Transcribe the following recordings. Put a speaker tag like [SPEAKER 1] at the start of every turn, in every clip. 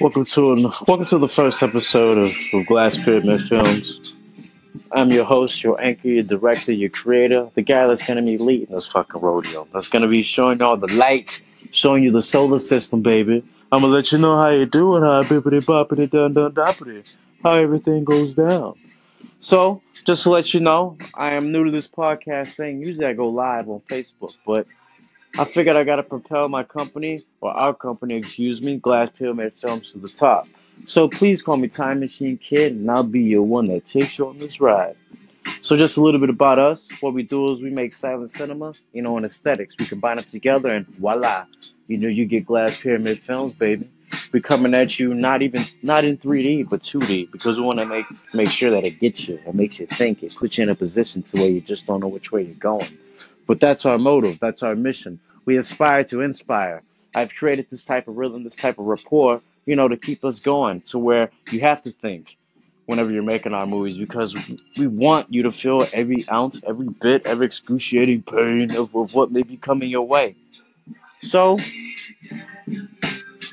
[SPEAKER 1] Welcome to an, welcome to the first episode of, of Glass Pyramid Films. I'm your host, your anchor, your director, your creator, the guy that's gonna be leading this fucking rodeo. That's gonna be showing all the light, showing you the solar system, baby. I'm gonna let you know how you doing, how bippity boppity dun dun doppity, how everything goes down. So, just to let you know, I am new to this podcast thing. Usually I go live on Facebook, but I figured I gotta propel my company, or our company, excuse me, Glass Pyramid Films to the top. So please call me Time Machine Kid, and I'll be your one that takes you on this ride. So just a little bit about us. What we do is we make silent cinema, you know, and aesthetics. We combine them together, and voila, you know, you get Glass Pyramid Films, baby. We're coming at you not even not in 3D but 2D because we want to make make sure that it gets you, it makes you think, it puts you in a position to where you just don't know which way you're going. But that's our motive, that's our mission. We aspire to inspire. I've created this type of rhythm, this type of rapport, you know, to keep us going to where you have to think whenever you're making our movies because we want you to feel every ounce, every bit, every excruciating pain of, of what may be coming your way. So,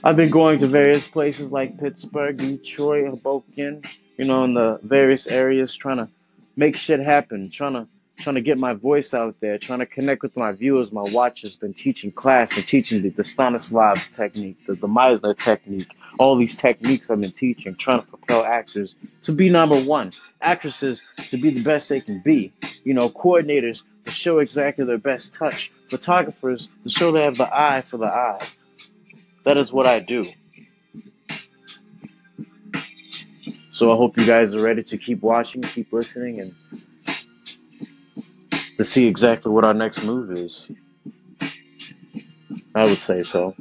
[SPEAKER 1] I've been going to various places like Pittsburgh, Detroit, Hoboken, you know, in the various areas trying to make shit happen, trying to trying to get my voice out there, trying to connect with my viewers, my watchers, been teaching class, been teaching the, the Stanislav technique, the, the Meisner technique, all these techniques I've been teaching, trying to propel actors to be number one, actresses to be the best they can be, you know, coordinators to show exactly their best touch, photographers to show they have the eye for the eye. That is what I do. So I hope you guys are ready to keep watching, keep listening, and to see exactly what our next move is. I would say so.